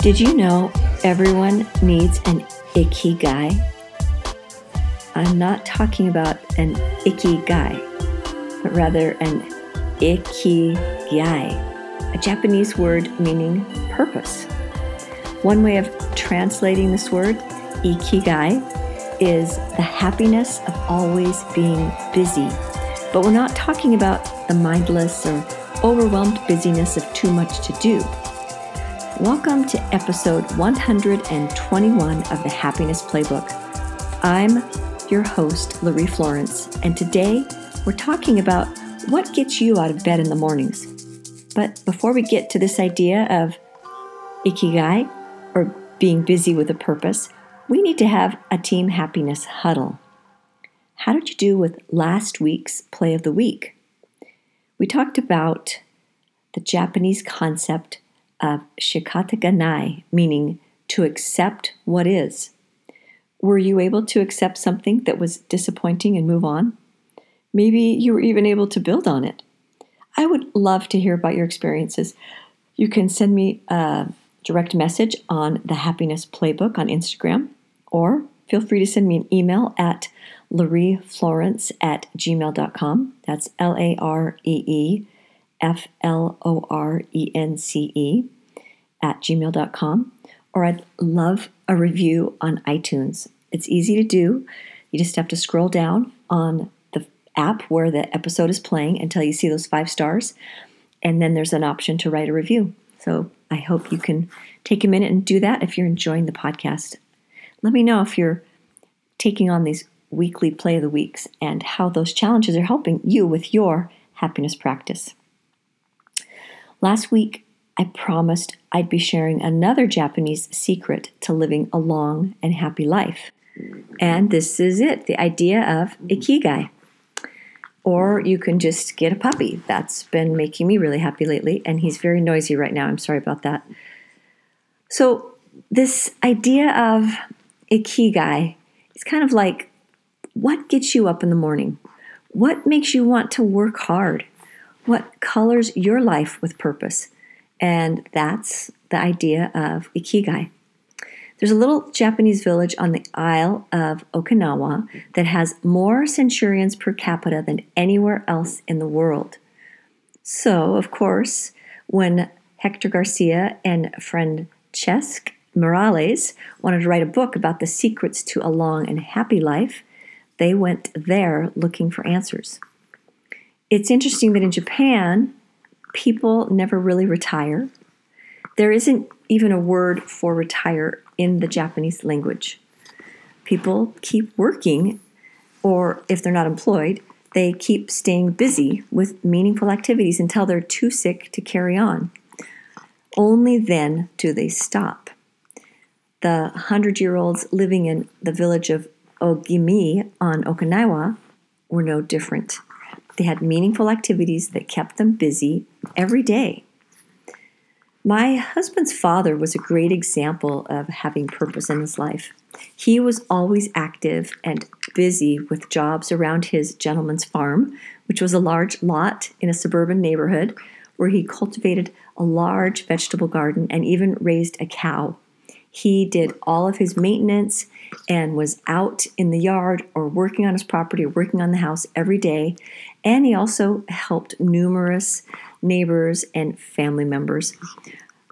Did you know everyone needs an ikigai? I'm not talking about an icky guy, but rather an ikigai, a Japanese word meaning purpose. One way of translating this word, ikigai, is the happiness of always being busy. But we're not talking about the mindless or overwhelmed busyness of too much to do. Welcome to episode 121 of the Happiness Playbook. I'm your host, Laree Florence, and today we're talking about what gets you out of bed in the mornings. But before we get to this idea of ikigai, or being busy with a purpose, we need to have a team happiness huddle. How did you do with last week's play of the week? We talked about the Japanese concept Uh, of shikata ganai, meaning to accept what is. Were you able to accept something that was disappointing and move on? Maybe you were even able to build on it. I would love to hear about your experiences. You can send me a direct message on the Happiness Playbook on Instagram, or feel free to send me an email at lareeflorence at gmail.com. That's L A R E E F L O R E N C E at gmail.com. Or I'd love a review on iTunes. It's easy to do. You just have to scroll down on the app where the episode is playing until you see those five stars. And then there's an option to write a review. So I hope you can take a minute and do that if you're enjoying the podcast. Let me know if you're taking on these weekly play of the weeks and how those challenges are helping you with your happiness practice. Last week, I promised I'd be sharing another Japanese secret to living a long and happy life. And this is it the idea of ikigai. Or you can just get a puppy. That's been making me really happy lately, and he's very noisy right now. I'm sorry about that. So, this idea of ikigai is kind of like what gets you up in the morning? What makes you want to work hard? What colors your life with purpose? And that's the idea of ikigai. There's a little Japanese village on the Isle of Okinawa that has more centurions per capita than anywhere else in the world. So, of course, when Hector Garcia and Francesc Morales wanted to write a book about the secrets to a long and happy life, they went there looking for answers. It's interesting that in Japan, people never really retire. There isn't even a word for retire in the Japanese language. People keep working, or if they're not employed, they keep staying busy with meaningful activities until they're too sick to carry on. Only then do they stop. The hundred year olds living in the village of Ogimi on Okinawa were no different. They had meaningful activities that kept them busy every day. My husband's father was a great example of having purpose in his life. He was always active and busy with jobs around his gentleman's farm, which was a large lot in a suburban neighborhood where he cultivated a large vegetable garden and even raised a cow. He did all of his maintenance and was out in the yard or working on his property or working on the house every day. And he also helped numerous neighbors and family members.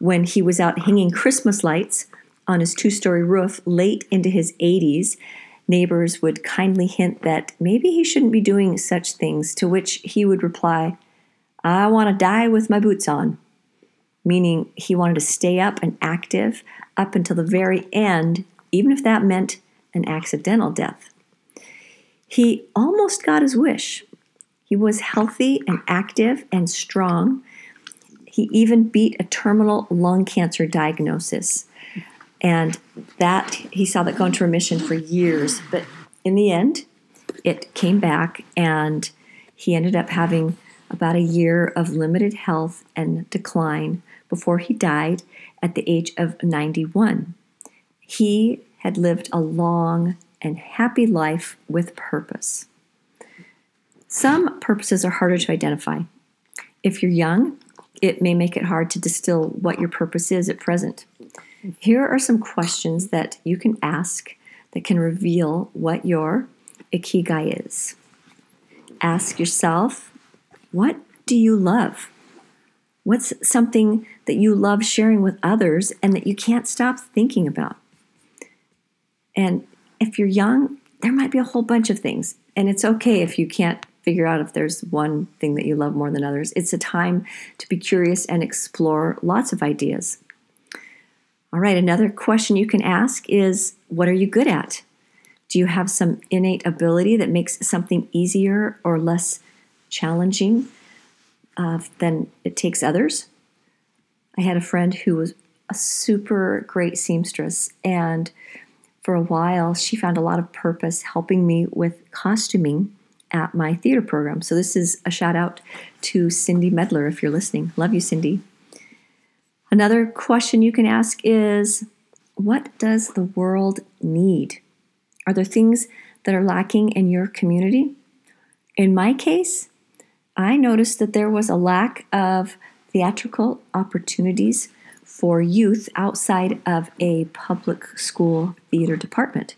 When he was out hanging Christmas lights on his two story roof late into his 80s, neighbors would kindly hint that maybe he shouldn't be doing such things, to which he would reply, I want to die with my boots on meaning he wanted to stay up and active up until the very end, even if that meant an accidental death. He almost got his wish. He was healthy and active and strong. He even beat a terminal lung cancer diagnosis. And that he saw that go into remission for years. But in the end, it came back and he ended up having about a year of limited health and decline before he died at the age of 91. He had lived a long and happy life with purpose. Some purposes are harder to identify. If you're young, it may make it hard to distill what your purpose is at present. Here are some questions that you can ask that can reveal what your ikigai is. Ask yourself, what do you love? What's something that you love sharing with others and that you can't stop thinking about? And if you're young, there might be a whole bunch of things. And it's okay if you can't figure out if there's one thing that you love more than others. It's a time to be curious and explore lots of ideas. All right, another question you can ask is what are you good at? Do you have some innate ability that makes something easier or less challenging uh, than it takes others? I had a friend who was a super great seamstress, and for a while, she found a lot of purpose helping me with costuming at my theater program. So, this is a shout out to Cindy Medler if you're listening. Love you, Cindy. Another question you can ask is What does the world need? Are there things that are lacking in your community? In my case, I noticed that there was a lack of theatrical opportunities for youth outside of a public school theater department.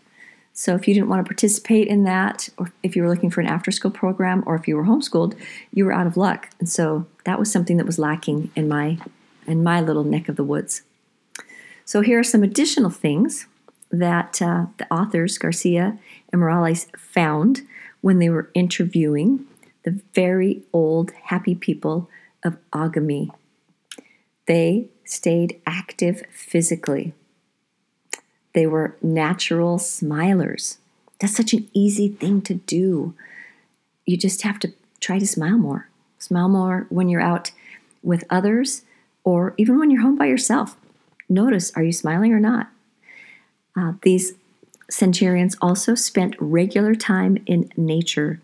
So if you didn't want to participate in that, or if you were looking for an after school program, or if you were homeschooled, you were out of luck. And so that was something that was lacking in my in my little neck of the woods. So here are some additional things that uh, the authors Garcia and Morales found when they were interviewing the very old happy people of Ogimi. They stayed active physically. They were natural smilers. That's such an easy thing to do. You just have to try to smile more. Smile more when you're out with others or even when you're home by yourself. Notice are you smiling or not? Uh, these centurions also spent regular time in nature.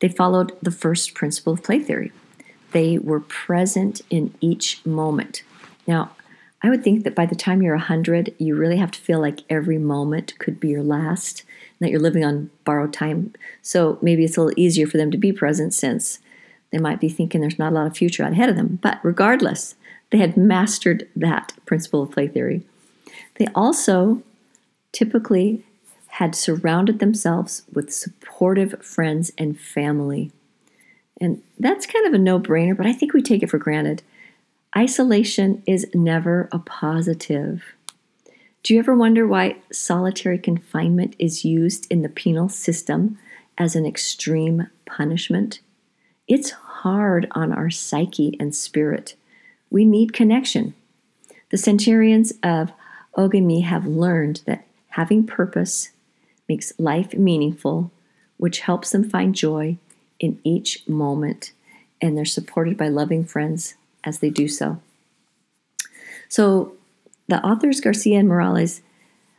They followed the first principle of play theory. They were present in each moment. Now, I would think that by the time you're 100, you really have to feel like every moment could be your last, and that you're living on borrowed time. So maybe it's a little easier for them to be present since they might be thinking there's not a lot of future ahead of them. But regardless, they had mastered that principle of play theory. They also typically had surrounded themselves with supportive friends and family. And that's kind of a no brainer, but I think we take it for granted. Isolation is never a positive. Do you ever wonder why solitary confinement is used in the penal system as an extreme punishment? It's hard on our psyche and spirit. We need connection. The centurions of Ogimi have learned that Having purpose makes life meaningful, which helps them find joy in each moment, and they're supported by loving friends as they do so. So, the authors Garcia and Morales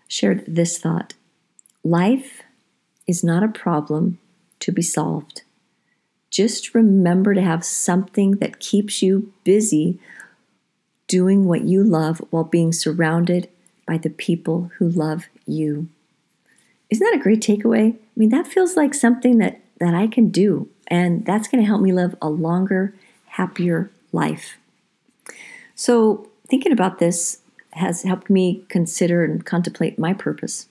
shared this thought Life is not a problem to be solved. Just remember to have something that keeps you busy doing what you love while being surrounded by the people who love you. Isn't that a great takeaway? I mean, that feels like something that, that I can do, and that's going to help me live a longer, happier life. So, thinking about this has helped me consider and contemplate my purpose.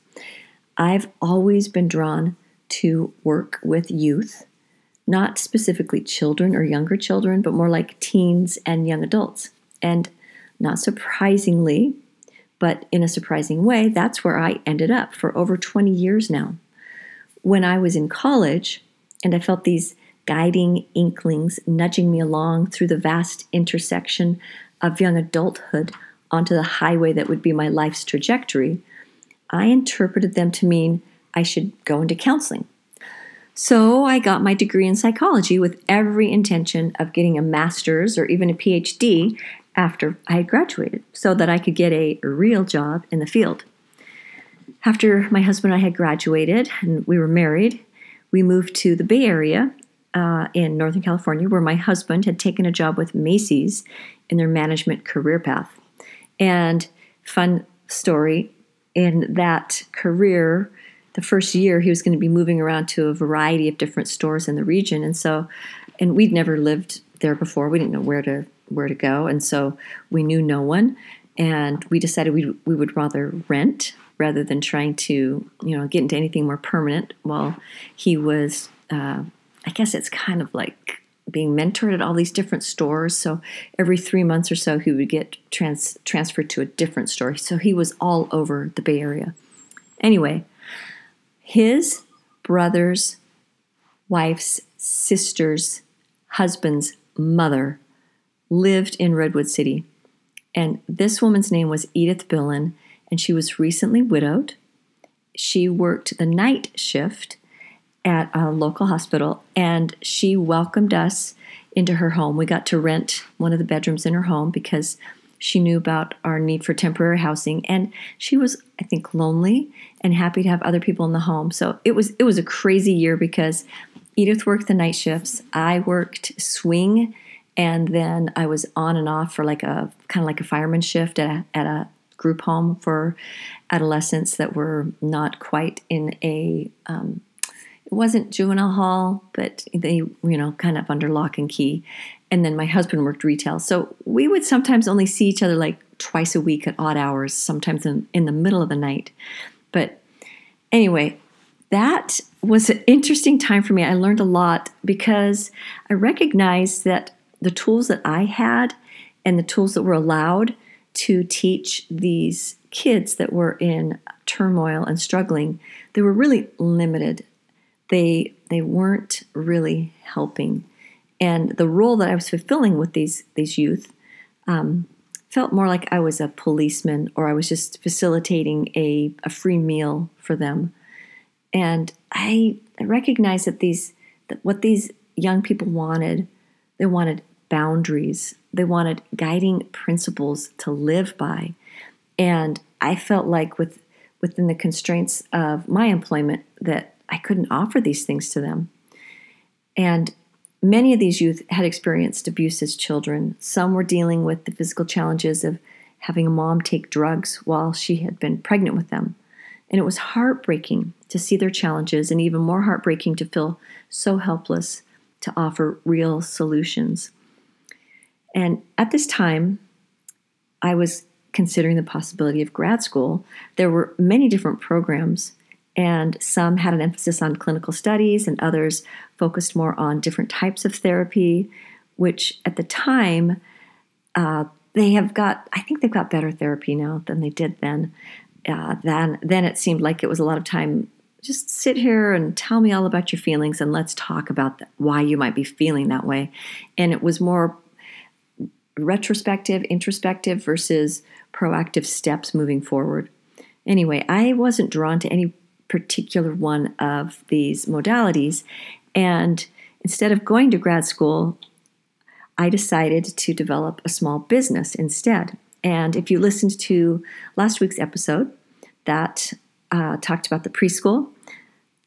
I've always been drawn to work with youth, not specifically children or younger children, but more like teens and young adults. And not surprisingly, but in a surprising way, that's where I ended up for over 20 years now. When I was in college and I felt these guiding inklings nudging me along through the vast intersection of young adulthood onto the highway that would be my life's trajectory, I interpreted them to mean I should go into counseling. So I got my degree in psychology with every intention of getting a master's or even a PhD after I had graduated so that I could get a real job in the field. After my husband and I had graduated and we were married, we moved to the Bay Area uh, in Northern California, where my husband had taken a job with Macy's in their management career path. And fun story in that career, the first year he was going to be moving around to a variety of different stores in the region. And so, and we'd never lived there before. We didn't know where to where to go. And so we knew no one. and we decided we we would rather rent rather than trying to you know get into anything more permanent. While he was, uh, I guess it's kind of like being mentored at all these different stores. So every three months or so, he would get trans- transferred to a different store. So he was all over the Bay Area. Anyway, his brother's wife's sister's husband's mother lived in Redwood City. And this woman's name was Edith Billen, and she was recently widowed. She worked the night shift at a local hospital, and she welcomed us into her home. We got to rent one of the bedrooms in her home because she knew about our need for temporary housing, and she was, I think, lonely and happy to have other people in the home. So it was it was a crazy year because Edith worked the night shifts. I worked swing and then I was on and off for like a kind of like a fireman shift at a, at a group home for adolescents that were not quite in a um, wasn't juvenile hall but they you know kind of under lock and key. And then my husband worked retail. So we would sometimes only see each other like twice a week at odd hours sometimes in, in the middle of the night. But anyway that was an interesting time for me. I learned a lot because i recognized that the tools that I had and the tools that were allowed to teach these kids that were in turmoil and struggling, they were really limited. They they weren't really helping, and the role that I was fulfilling with these these youth um, felt more like I was a policeman or I was just facilitating a, a free meal for them. And I recognized that these that what these young people wanted, they wanted boundaries. They wanted guiding principles to live by. And I felt like with within the constraints of my employment that I couldn't offer these things to them. And many of these youth had experienced abuse as children. Some were dealing with the physical challenges of having a mom take drugs while she had been pregnant with them. And it was heartbreaking to see their challenges, and even more heartbreaking to feel so helpless to offer real solutions. And at this time, I was considering the possibility of grad school. There were many different programs, and some had an emphasis on clinical studies, and others focused more on different types of therapy, which at the time, uh, they have got, I think they've got better therapy now than they did then. Uh, then, then it seemed like it was a lot of time just sit here and tell me all about your feelings and let's talk about why you might be feeling that way. And it was more retrospective, introspective versus proactive steps moving forward. Anyway, I wasn't drawn to any particular one of these modalities. And instead of going to grad school, I decided to develop a small business instead. And if you listened to last week's episode that uh, talked about the preschool,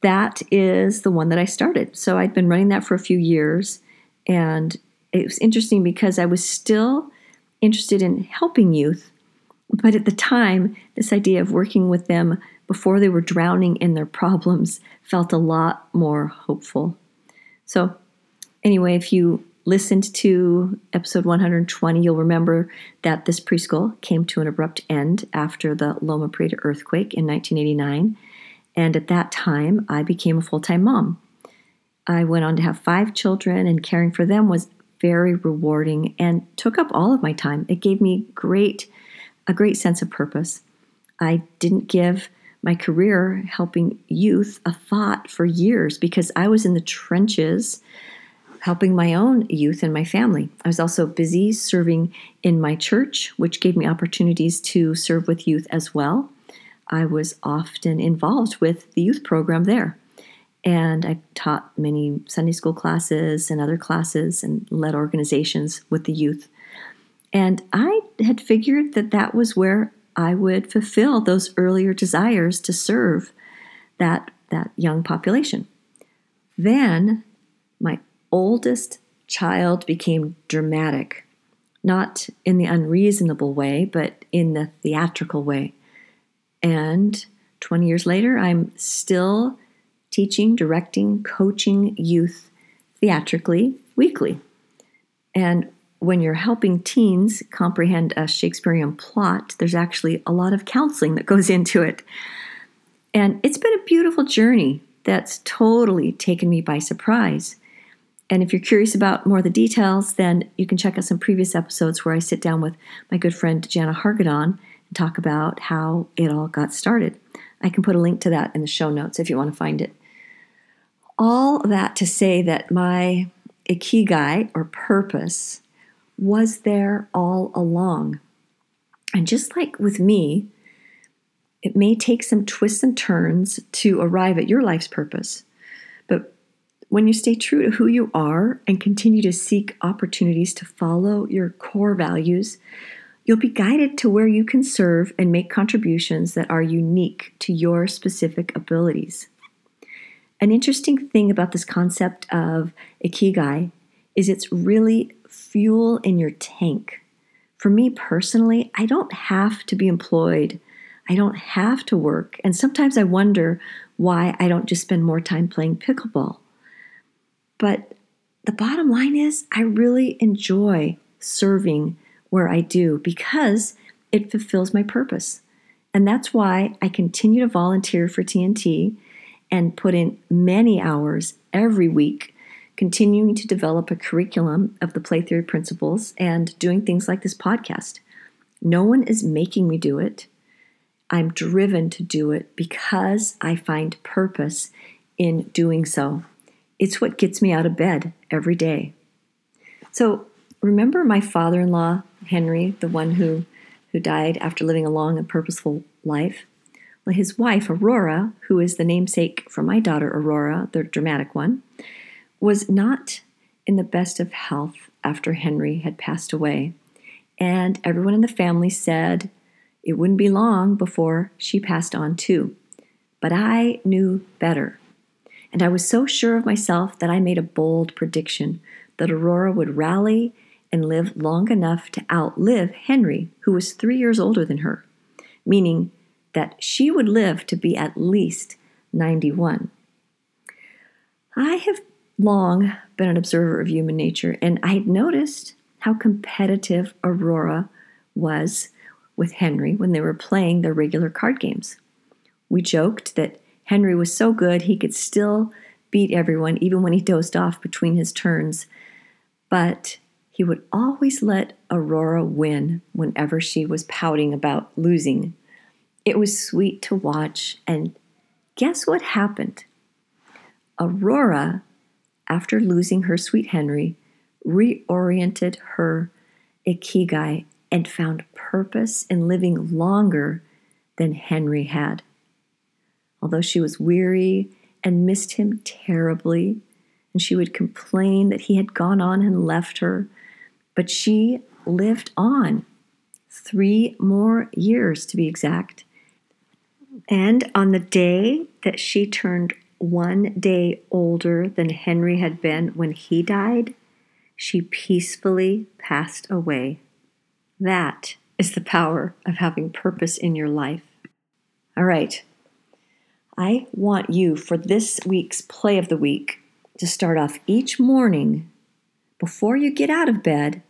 that is the one that I started. So I'd been running that for a few years and it was interesting because I was still interested in helping youth, but at the time, this idea of working with them before they were drowning in their problems felt a lot more hopeful. So, anyway, if you listened to episode 120, you'll remember that this preschool came to an abrupt end after the Loma Prieta earthquake in 1989. And at that time, I became a full time mom. I went on to have five children, and caring for them was very rewarding and took up all of my time. It gave me great a great sense of purpose. I didn't give my career helping youth a thought for years because I was in the trenches helping my own youth and my family. I was also busy serving in my church, which gave me opportunities to serve with youth as well. I was often involved with the youth program there. And I taught many Sunday school classes and other classes and led organizations with the youth. And I had figured that that was where I would fulfill those earlier desires to serve that, that young population. Then my oldest child became dramatic, not in the unreasonable way, but in the theatrical way. And 20 years later, I'm still teaching, directing, coaching youth theatrically weekly. And when you're helping teens comprehend a Shakespearean plot, there's actually a lot of counseling that goes into it. And it's been a beautiful journey that's totally taken me by surprise. And if you're curious about more of the details, then you can check out some previous episodes where I sit down with my good friend Jana Hargadon and talk about how it all got started. I can put a link to that in the show notes if you want to find it. All that to say that my ikigai or purpose was there all along. And just like with me, it may take some twists and turns to arrive at your life's purpose. But when you stay true to who you are and continue to seek opportunities to follow your core values, you'll be guided to where you can serve and make contributions that are unique to your specific abilities. An interesting thing about this concept of ikigai is it's really fuel in your tank. For me personally, I don't have to be employed I don't have to work. And sometimes I wonder why I don't just spend more time playing pickleball. But the bottom line is, I really enjoy serving where I do because it fulfills my purpose. And that's why I continue to volunteer for TNT and put in many hours every week, continuing to develop a curriculum of the play theory principles and doing things like this podcast. No one is making me do it. I'm driven to do it because I find purpose in doing so. It's what gets me out of bed every day. So, remember my father in law, Henry, the one who, who died after living a long and purposeful life? Well, his wife, Aurora, who is the namesake for my daughter, Aurora, the dramatic one, was not in the best of health after Henry had passed away. And everyone in the family said, it wouldn't be long before she passed on too. But I knew better. And I was so sure of myself that I made a bold prediction that Aurora would rally and live long enough to outlive Henry, who was three years older than her, meaning that she would live to be at least 91. I have long been an observer of human nature, and I had noticed how competitive Aurora was with Henry when they were playing their regular card games. We joked that Henry was so good he could still beat everyone even when he dozed off between his turns, but he would always let Aurora win whenever she was pouting about losing. It was sweet to watch, and guess what happened? Aurora, after losing her sweet Henry, reoriented her ikigai and found purpose in living longer than Henry had. Although she was weary and missed him terribly, and she would complain that he had gone on and left her, but she lived on three more years to be exact. And on the day that she turned one day older than Henry had been when he died, she peacefully passed away. That is the power of having purpose in your life. All right. I want you for this week's play of the week to start off each morning before you get out of bed.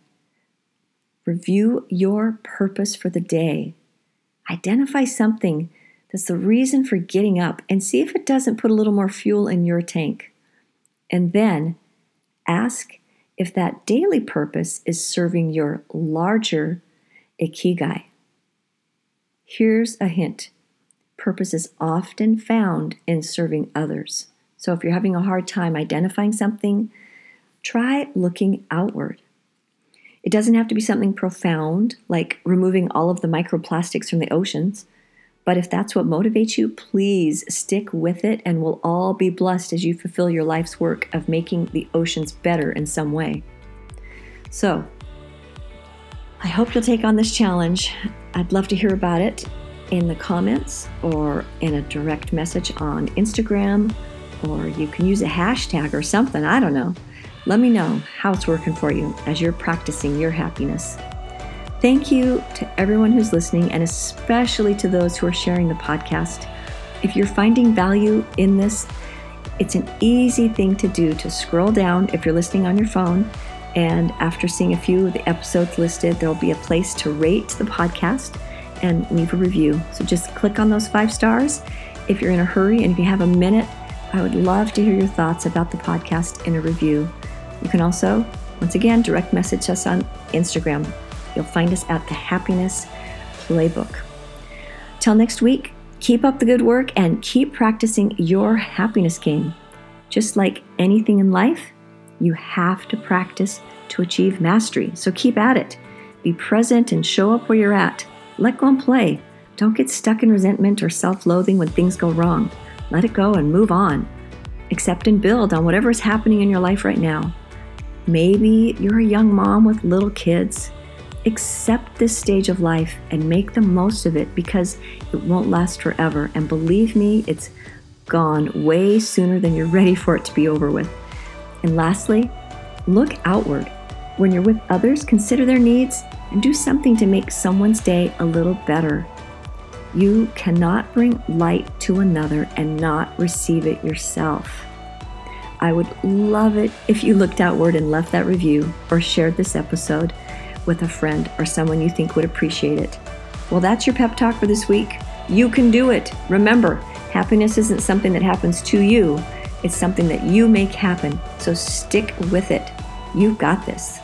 Review your purpose for the day. Identify something that's the reason for getting up and see if it doesn't put a little more fuel in your tank. And then ask if that daily purpose is serving your larger ikigai. Here's a hint purpose is often found in serving others. So if you're having a hard time identifying something, try looking outward. It doesn't have to be something profound, like removing all of the microplastics from the oceans. But if that's what motivates you, please stick with it, and we'll all be blessed as you fulfill your life's work of making the oceans better in some way. So, I hope you'll take on this challenge. I'd love to hear about it in the comments or in a direct message on Instagram, or you can use a hashtag or something. I don't know. Let me know how it's working for you as you're practicing your happiness. Thank you to everyone who's listening, and especially to those who are sharing the podcast. If you're finding value in this, it's an easy thing to do to scroll down if you're listening on your phone And after seeing a few of the episodes listed, there will be a place to rate the podcast and leave a review. So just click on those five stars. If you're in a hurry and if you have a minute, I would love to hear your thoughts about the podcast in a review. You can also, once again, direct message us on Instagram. You'll find us at the Happiness Playbook. Till next week, keep up the good work and keep practicing your happiness game. Just like anything in life, you have to practice to achieve mastery. So keep at it. Be present and show up where you're at. Let go and play. Don't get stuck in resentment or self loathing when things go wrong. Let it go and move on. Accept and build on whatever is happening in your life right now. Maybe you're a young mom with little kids. Accept this stage of life and make the most of it because it won't last forever. And believe me, it's gone way sooner than you're ready for it to be over with. And lastly, look outward. When you're with others, consider their needs and do something to make someone's day a little better. You cannot bring light to another and not receive it yourself. I would love it if you looked outward and left that review or shared this episode with a friend or someone you think would appreciate it. Well, that's your pep talk for this week. You can do it. Remember, happiness isn't something that happens to you, it's something that you make happen. So stick with it. You've got this.